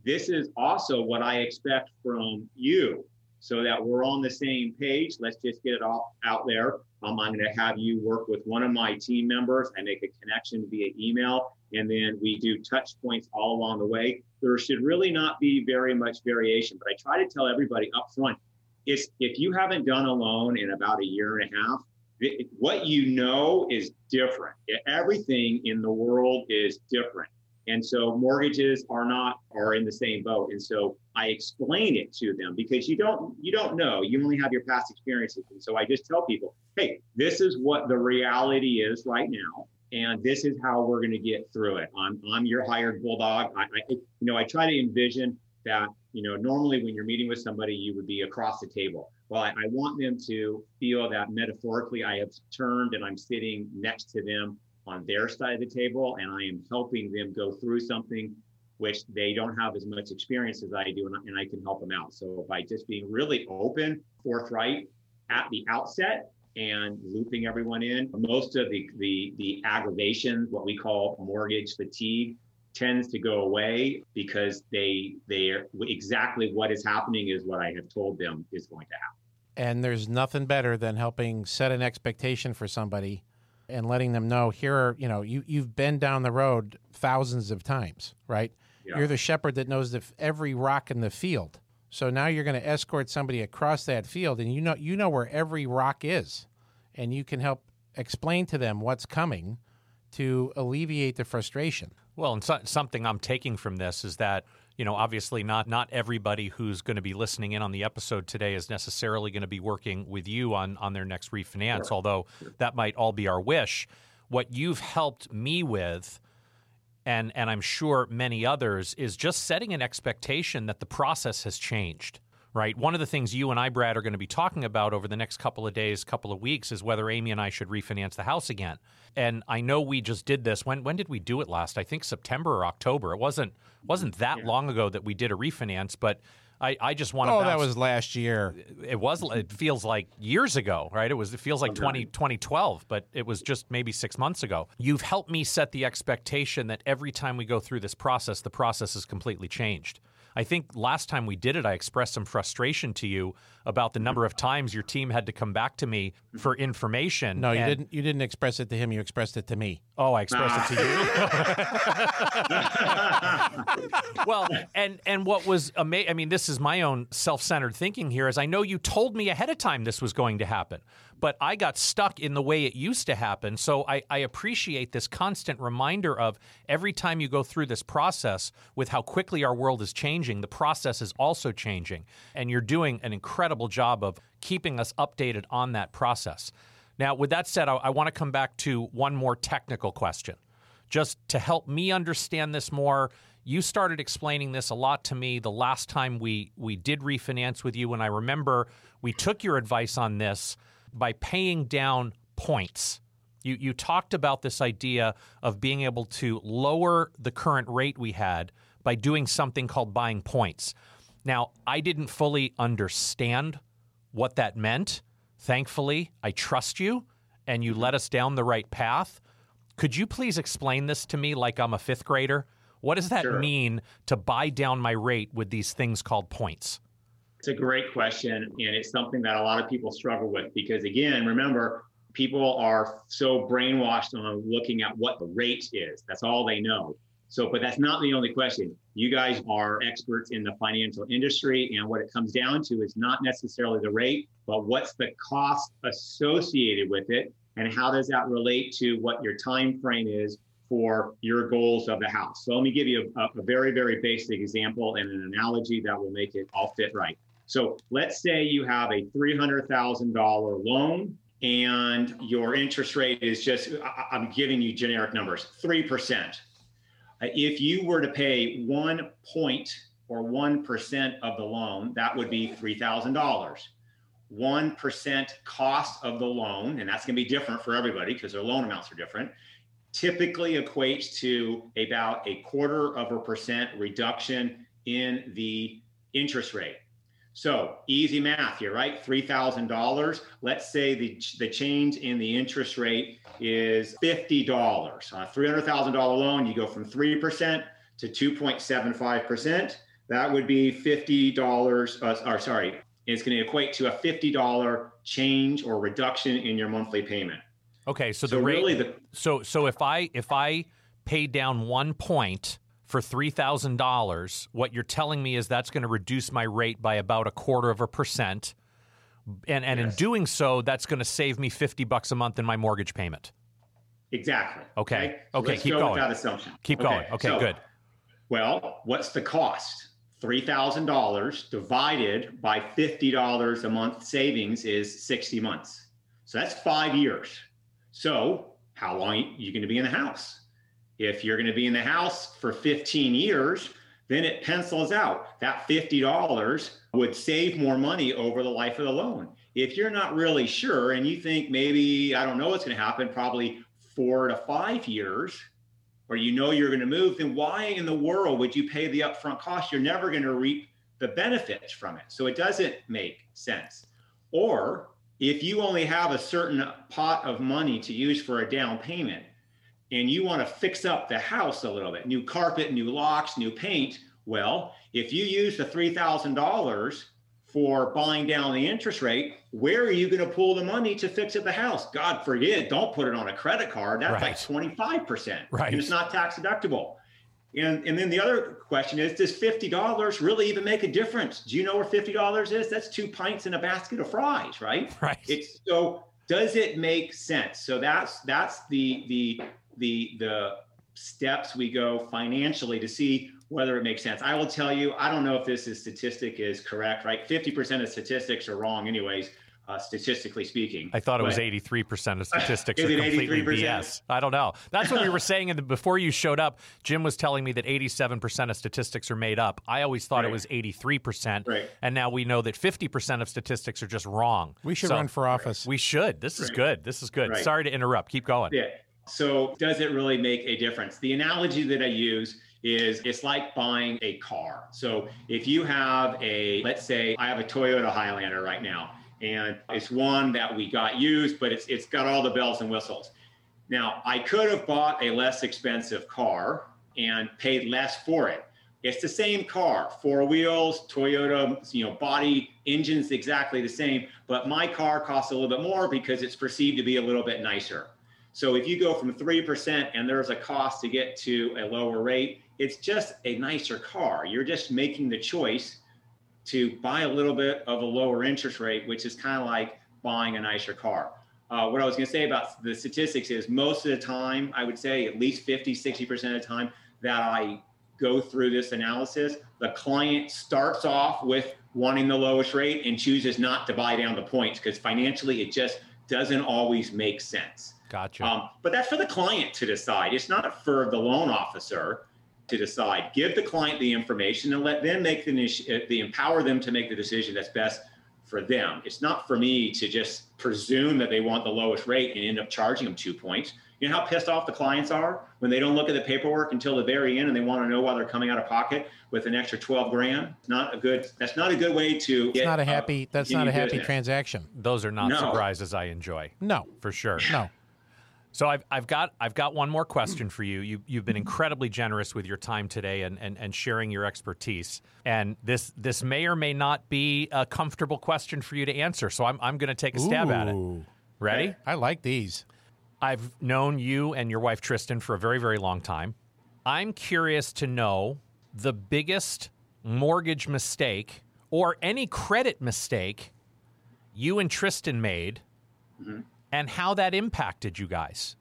This is also what I expect from you so that we're on the same page. Let's just get it all out there. Um, I'm going to have you work with one of my team members. I make a connection via email, and then we do touch points all along the way. There should really not be very much variation, but I try to tell everybody up front if, if you haven't done a loan in about a year and a half, what you know is different. Everything in the world is different. And so mortgages are not are in the same boat. And so I explain it to them because you don't you don't know. You only have your past experiences. And so I just tell people, hey, this is what the reality is right now. And this is how we're going to get through it. I'm I'm your hired bulldog. I, I you know I try to envision that you know normally when you're meeting with somebody you would be across the table. Well, I, I want them to feel that metaphorically I have turned and I'm sitting next to them on their side of the table and I am helping them go through something which they don't have as much experience as I do and I, and I can help them out. So by just being really open, forthright at the outset and looping everyone in, most of the the the aggravation, what we call mortgage fatigue, tends to go away because they they exactly what is happening is what I have told them is going to happen. And there's nothing better than helping set an expectation for somebody and letting them know here are, you know, you, you've been down the road thousands of times, right? Yeah. You're the shepherd that knows the, every rock in the field. So now you're going to escort somebody across that field and you know you know where every rock is and you can help explain to them what's coming to alleviate the frustration. Well, and so, something I'm taking from this is that you know obviously not not everybody who's going to be listening in on the episode today is necessarily going to be working with you on on their next refinance. Sure. Although that might all be our wish. What you've helped me with. And, and I'm sure many others is just setting an expectation that the process has changed right? One of the things you and I, Brad, are going to be talking about over the next couple of days, couple of weeks, is whether Amy and I should refinance the house again. And I know we just did this. When when did we do it last? I think September or October. It wasn't wasn't that Yeah. long ago that we did a refinance, but I, I just want to. Oh, that was last year. It was. It feels like years ago, right? It was. It feels like 20, 2012, but it was just maybe six months ago. You've helped me set the expectation that every time we go through this process, the process is completely changed. I think last time we did it, I expressed some frustration to you about the number of times your team had to come back to me for information. No, you and- didn't. You didn't express it to him. You expressed it to me. Oh, I expressed it to you. <laughs> well, and and what was amazing, I mean, this is my own self-centered thinking here is I know you told me ahead of time this was going to happen, but I got stuck in the way it used to happen. So I, I appreciate this constant reminder of every time you go through this process with how quickly our world is changing, the process is also changing. And you're doing an incredible job of keeping us updated on that process. Now, with that said, I, I want to come back to one more technical question. Just to help me understand this more, you started explaining this a lot to me the last time we, we did refinance with you. And I remember we took your advice on this by paying down points. You, you talked about this idea of being able to lower the current rate we had by doing something called buying points. Now, I didn't fully understand what that meant. Thankfully, I trust you and you led us down the right path. Could you please explain this to me like I'm a fifth grader? What does that Sure. mean to buy down my rate with these things called points? It's a great question, and it's something that a lot of people struggle with because, again, remember, people are so brainwashed on looking at what the rate is. That's all they know. So, but that's not the only question. You guys are experts in the financial industry, and what it comes down to is not necessarily the rate, but what's the cost associated with it, and how does that relate to what your time frame is for your goals of the house. So let me give you a, a very, very basic example and an analogy that will make it all fit right. So let's say you have a $300,000 loan and your interest rate is just, I- I'm giving you generic numbers, 3%. Uh, If you were to pay one point or 1% of the loan, that would be $3,000. 1% cost of the loan, and that's going to be different for everybody because their loan amounts are different, typically equates to about a quarter of a percent reduction in the interest rate. So easy math here, right? $3,000. Let's say the, the change in the interest rate is $50. On a $300,000 loan, you go from 3% to 2.75%. That would be $50, uh, or sorry, it's going to equate to a $50 change or reduction in your monthly payment. Okay, so, So the rate really the- so so if I if I paid down one point for three thousand dollars, what you're telling me is that's going to reduce my rate by about a quarter of a percent, and and in doing so, that's going to save me fifty bucks a month in my mortgage payment. Exactly. Okay. So Okay, keep go going. With that assumption. Keep going. Okay, so, good. Well, what's the cost? Three thousand dollars divided by fifty dollars a month savings is sixty months. So that's five years. So how long are you going to be in the house? If you're going to be in the house for 15 years, then it pencils out. That $50 would save more money over the life of the loan. If you're not really sure and you think maybe, I don't know what's going to happen, probably four to five years, or you know you're going to move, then why in the world would you pay the upfront cost? You're never going to reap the benefits from it. So it doesn't make sense. Or if you only have a certain pot of money to use for a down payment and you want to fix up the house a little bit, new carpet, new locks, new paint, well, if you use the $3,000 for buying down the interest rate, where are you going to pull the money to fix up the house? God forbid, don't put it on a credit card. That's Right. like 25%. Right. And it's not tax deductible. And, and then the other question is Does $50 really even make a difference? Do you know where $50 is? That's two pints and a basket of fries, right? Right. It's so does it make sense? So that's that's the the the the steps we go financially to see whether it makes sense. I will tell you, I don't know if this is statistic is correct, right? 50% of statistics are wrong anyways, uh, statistically speaking. I thought it was eighty three percent of <laughs> statistics Is are it completely 83%? BS. I don't know. That's what we were <laughs> saying in the, before you showed up. Jim was telling me that eighty seven percent of statistics are made up. I always thought it was eighty three percent, Right. and now we know that fifty percent of statistics are just wrong. We should So- run for office. We should. This is Right. good. This is good. Right. Sorry to interrupt. Keep going. Yeah. So does it really make a difference? The analogy that I use is it's like buying a car. So if you have a, let's say I have a Toyota Highlander right now, and it's one that we got used, but it's it's got all the bells and whistles. Now I could have bought a less expensive car and paid less for it. It's the same car, four wheels, Toyota, you know, body, engines exactly the same, but my car costs a little bit more because it's perceived to be a little bit nicer. So if you go from 3% and there's a cost to get to a lower rate, it's just a nicer car. You're just making the choice to buy a little bit of a lower interest rate, which is kind of like buying a nicer car. Uh, what I was going to say about the statistics is most of the time, I would say at least 50, 60% of the time that I go through this analysis, the client starts off with wanting the lowest rate and chooses not to buy down the points because financially it just doesn't always make sense. Gotcha. Um, but that's for the client to decide. It's not for the loan officer to decide. Give the client the information and let them make the, uh, the empower them to make the decision that's best for them. It's not for me to just presume that they want the lowest rate and end up charging them two points. You know how pissed off the clients are when they don't look at the paperwork until the very end and they want to know why they're coming out of pocket with an extra 12 grand. It's not a good that's not a good way to It's not a happy that's not a happy business. transaction. Those are not no. surprises I enjoy. No. For sure. No. So I've, I've got I've got one more question for you. you. You've been incredibly generous with your time today and, and, and sharing your expertise. And this this may or may not be a comfortable question for you to answer. So I'm I'm going to take a stab Ooh. at it. Ready? I like these. I've known you and your wife Tristan for a very very long time. I'm curious to know the biggest mortgage mistake or any credit mistake you and Tristan made. Mm-hmm and how that impacted you guys.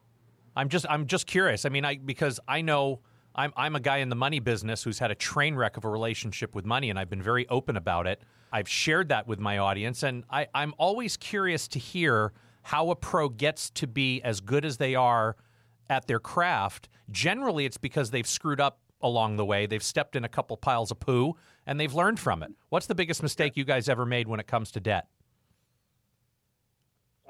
I'm just I'm just curious. I mean, I because I know I'm I'm a guy in the money business who's had a train wreck of a relationship with money, and I've been very open about it. I've shared that with my audience, and I, I'm always curious to hear how a pro gets to be as good as they are at their craft. Generally, it's because they've screwed up along the way. They've stepped in a couple piles of poo, and they've learned from it. What's the biggest mistake you guys ever made when it comes to debt?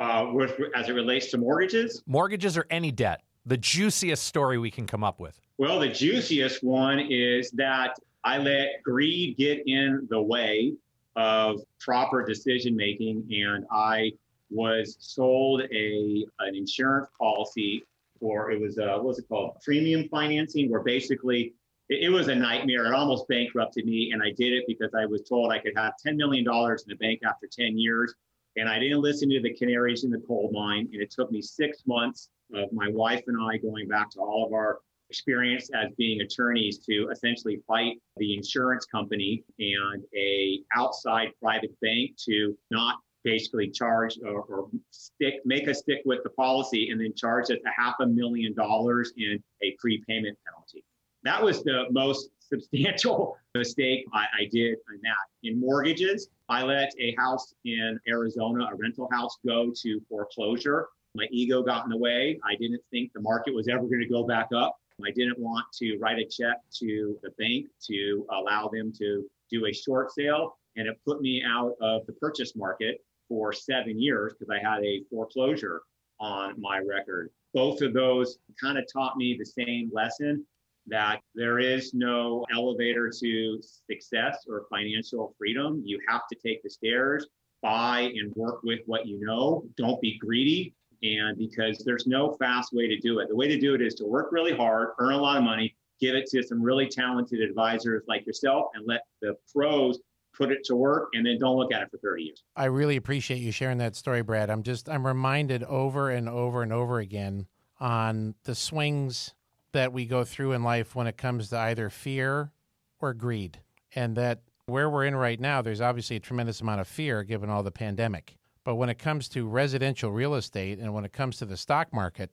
Uh, with, as it relates to mortgages? Mortgages or any debt. The juiciest story we can come up with. Well, the juiciest one is that I let greed get in the way of proper decision making, and I was sold a an insurance policy for it was uh, what was it called premium financing, where basically it, it was a nightmare. It almost bankrupted me, and I did it because I was told I could have ten million dollars in the bank after ten years and I didn't listen to the canaries in the coal mine. And it took me six months of my wife and I going back to all of our experience as being attorneys to essentially fight the insurance company and a outside private bank to not basically charge or, or, stick make us stick with the policy and then charge us a half a million dollars in a prepayment penalty that was the most substantial <laughs> mistake I, I did in that. In mortgages, I let a house in Arizona, a rental house, go to foreclosure. My ego got in the way. I didn't think the market was ever going to go back up. I didn't want to write a check to the bank to allow them to do a short sale. And it put me out of the purchase market for seven years because I had a foreclosure on my record. Both of those kind of taught me the same lesson that there is no elevator to success or financial freedom. You have to take the stairs, buy and work with what you know. Don't be greedy. And because there's no fast way to do it, the way to do it is to work really hard, earn a lot of money, give it to some really talented advisors like yourself, and let the pros put it to work and then don't look at it for 30 years. I really appreciate you sharing that story, Brad. I'm just, I'm reminded over and over and over again on the swings that we go through in life when it comes to either fear or greed. And that where we're in right now, there's obviously a tremendous amount of fear given all the pandemic. But when it comes to residential real estate and when it comes to the stock market,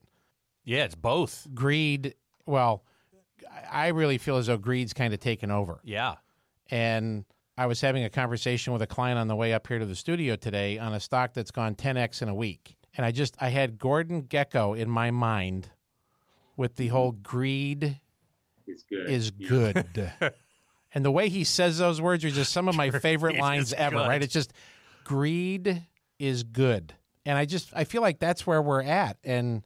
yeah, it's both. Greed, well, I really feel as though greed's kind of taken over. Yeah. And I was having a conversation with a client on the way up here to the studio today on a stock that's gone 10x in a week. And I just I had Gordon Gekko in my mind with the whole greed is good. Is good. <laughs> and the way he says those words are just some of my favorite lines ever, good. right? It's just greed is good. And I just I feel like that's where we're at. And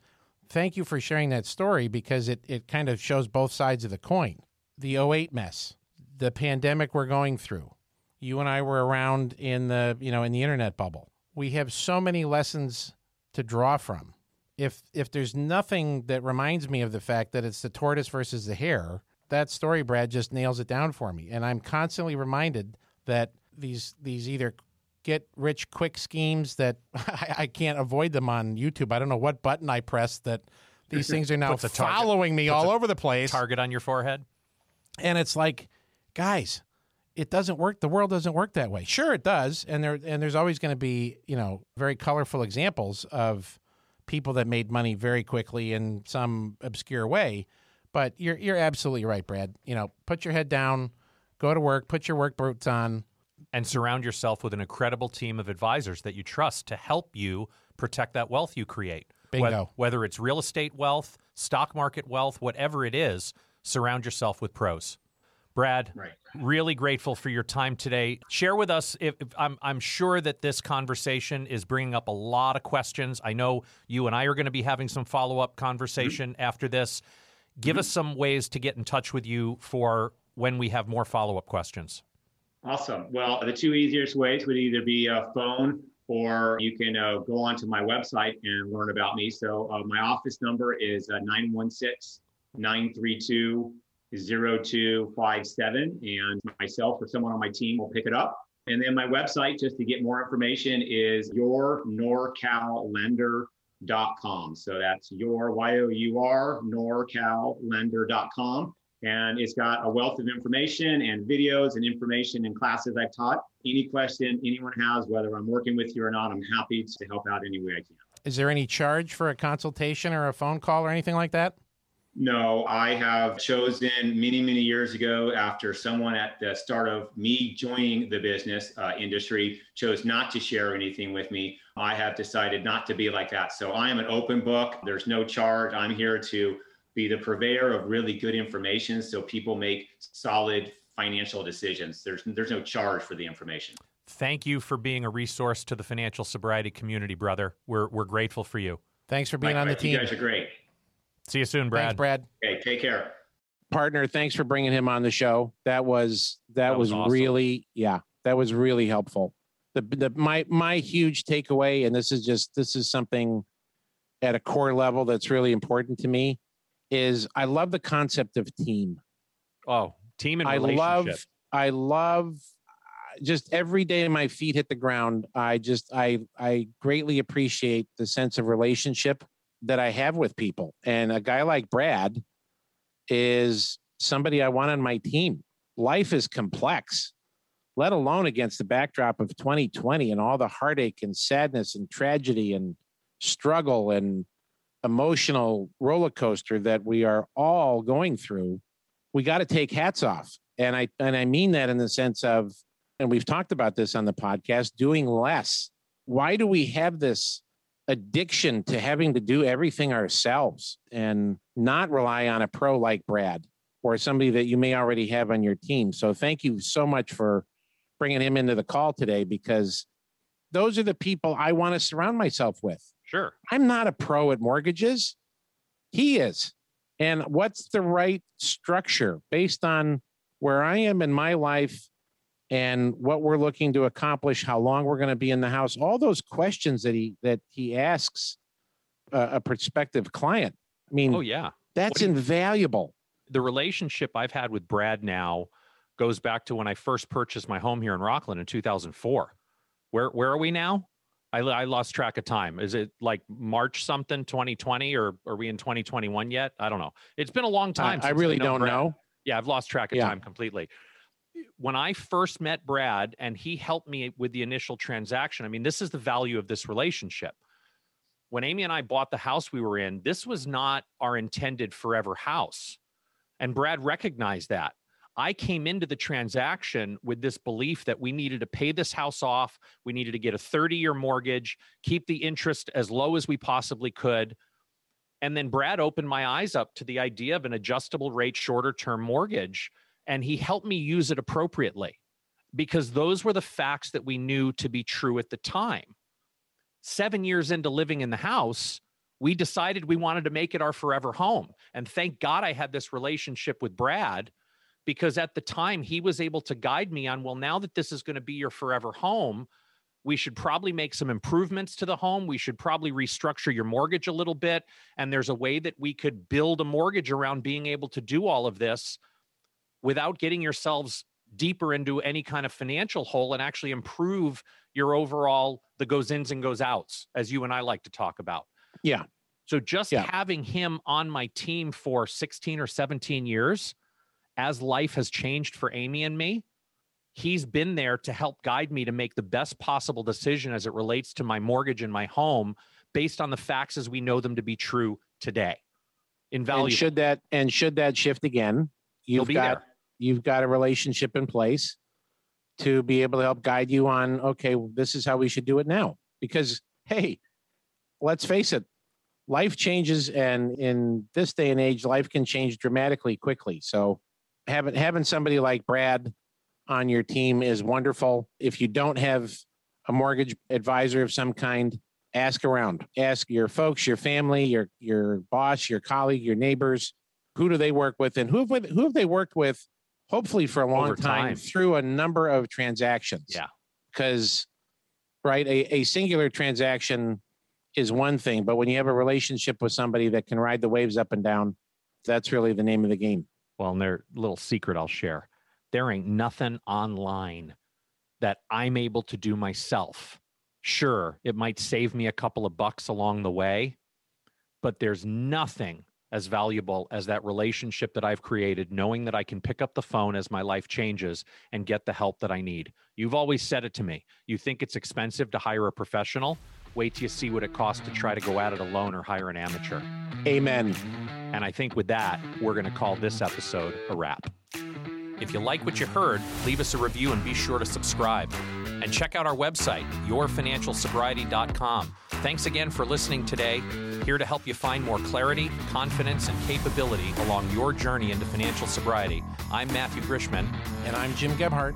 thank you for sharing that story because it, it kind of shows both sides of the coin. The 08 mess, the pandemic we're going through. You and I were around in the, you know, in the internet bubble. We have so many lessons to draw from if if there's nothing that reminds me of the fact that it's the tortoise versus the hare, that story, Brad, just nails it down for me. And I'm constantly reminded that these these either get rich quick schemes that <laughs> I, I can't avoid them on YouTube. I don't know what button I pressed that these <laughs> things are now Puts a target- following me all a over the place. Target on your forehead. And it's like, guys, it doesn't work. The world doesn't work that way. Sure, it does, and there and there's always going to be you know very colorful examples of people that made money very quickly in some obscure way. But you're you're absolutely right, Brad. You know, put your head down, go to work, put your work boots on. and surround yourself with an incredible team of advisors that you trust to help you protect that wealth you create. Bingo. Whether, whether it's real estate wealth, stock market wealth, whatever it is, surround yourself with pros. Brad, Right. really grateful for your time today. Share with us. If, if I'm, I'm sure that this conversation is bringing up a lot of questions. I know you and I are going to be having some follow up conversation after this. Give us some ways to get in touch with you for when we have more follow up questions. Awesome. Well, the two easiest ways would either be a phone or you can uh, go onto my website and learn about me. So uh, my office number is uh, 916 932 0257. And myself or someone on my team will pick it up. And then my website, just to get more information, is yournorcallender.com. So that's your Y O U R norcallender.com. And it's got a wealth of information and videos and information and classes I've taught. Any question anyone has, whether I'm working with you or not, I'm happy to help out any way I can. Is there any charge for a consultation or a phone call or anything like that? No, I have chosen many, many years ago after someone at the start of me joining the business uh, industry chose not to share anything with me. I have decided not to be like that. So I am an open book. There's no charge. I'm here to be the purveyor of really good information so people make solid financial decisions. There's there's no charge for the information. Thank you for being a resource to the financial sobriety community, brother. We're we're grateful for you. Thanks for being on the Likewise, You team. guys are great. See you soon, Brad. Thanks, Brad. Okay, take care. partner thanks for bringing him on the show that was that, That was was, awesome. really yeah that was really helpful the, the my my huge takeaway and this is just this is something at a core level that's really important to me is i love the concept of team Oh, team and i love i love uh, just every day my feet hit the ground i just i i greatly appreciate the sense of relationship that i have with people. And a guy like brad is somebody i want on my team. Life is complex let alone against the backdrop of 2020 and all the heartache and sadness and tragedy and struggle and emotional roller coaster that we are all going through. We got to take hats off. And i and i mean that in the sense of and we've talked about this on the podcast doing less. Why do we have this addiction to having to do everything ourselves and not rely on a pro like brad or somebody that you may already have on your team so thank you so much for bringing him into the call today because those are the people i want to surround myself with Sure. I'm not a pro at mortgages. He is. And what's the right structure based on where I am in my life and what we're looking to accomplish, how long we're going to be in the house, all those questions that he that he asks a, a prospective client. I mean, Oh yeah. that's you- invaluable. The relationship I've had with Brad now goes back to when I first purchased my home here in Rocklin in 2004. Where where are we now? I, I lost track of time. Is it like March something 2020 or are we in 2021 yet? I don't know. It's been a long time. I since really don't Brad. know. Yeah, I've lost track of Yeah. time completely. When I first met Brad and he helped me with the initial transaction, I mean, this is the value of this relationship. When Amy and I bought the house we were in, this was not our intended forever house. And Brad recognized that. I came into the transaction with this belief that we needed to pay this house off. We needed to get a 30 year mortgage, keep the interest as low as we possibly could. And then Brad opened my eyes up to the idea of an adjustable rate, shorter term mortgage. And he helped me use it appropriately because those were the facts that we knew to be true at the time. Seven years into living in the house, we decided we wanted to make it our forever home. And thank God I had this relationship with Brad because at the time he was able to guide me on, well, now that this is going to be your forever home, we should probably make some improvements to the home. We should probably restructure your mortgage a little bit. And there's a way that we could build a mortgage around being able to do all of this without getting yourselves deeper into any kind of financial hole and actually improve your overall the goes ins and goes outs as you and I like to talk about. Yeah. So just Yeah. having him on my team for 16 or 17 years as life has changed for Amy and me, he's been there to help guide me to make the best possible decision as it relates to my mortgage and my home based on the facts as we know them to be true today. Invaluable. And should that and should that shift again, you've be got there. You've got a relationship in place to be able to help guide you on okay this is how we should do it now. Because hey let's face it life changes and in this day and age life can change dramatically quickly. So having having somebody like brad on your team is wonderful. If you don't have a mortgage advisor of some kind ask around. Ask your folks your family your your boss your colleague your neighbors. Who do they work with and who have, who have they worked with hopefully for a long time, time. through a number of transactions Yeah. because right a, a singular transaction is one thing but when you have a relationship with somebody that can ride the waves up and down that's really the name of the game Well, and their little secret I'll share. There ain't nothing online that I'm able to do myself. Sure, it might save me a couple of bucks along the way, but there's nothing as valuable as that relationship that I've created, knowing that I can pick up the phone as my life changes and get the help that I need. You've always said it to me. You think it's expensive to hire a professional? Wait till you see what it costs to try to go at it alone or hire an amateur. amen And I think with that, we're going to call this episode a wrap. If you like what you heard, leave us a review and be sure to subscribe. And check out our website, yourfinancialsobriety.com. Thanks again for listening today. Here to help you find more clarity, confidence, and capability along your journey into financial sobriety. I'm Matthew Grishman. And I'm Jim Gebhardt.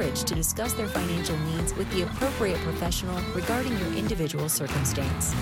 to discuss their financial needs with the appropriate professional regarding your individual circumstance.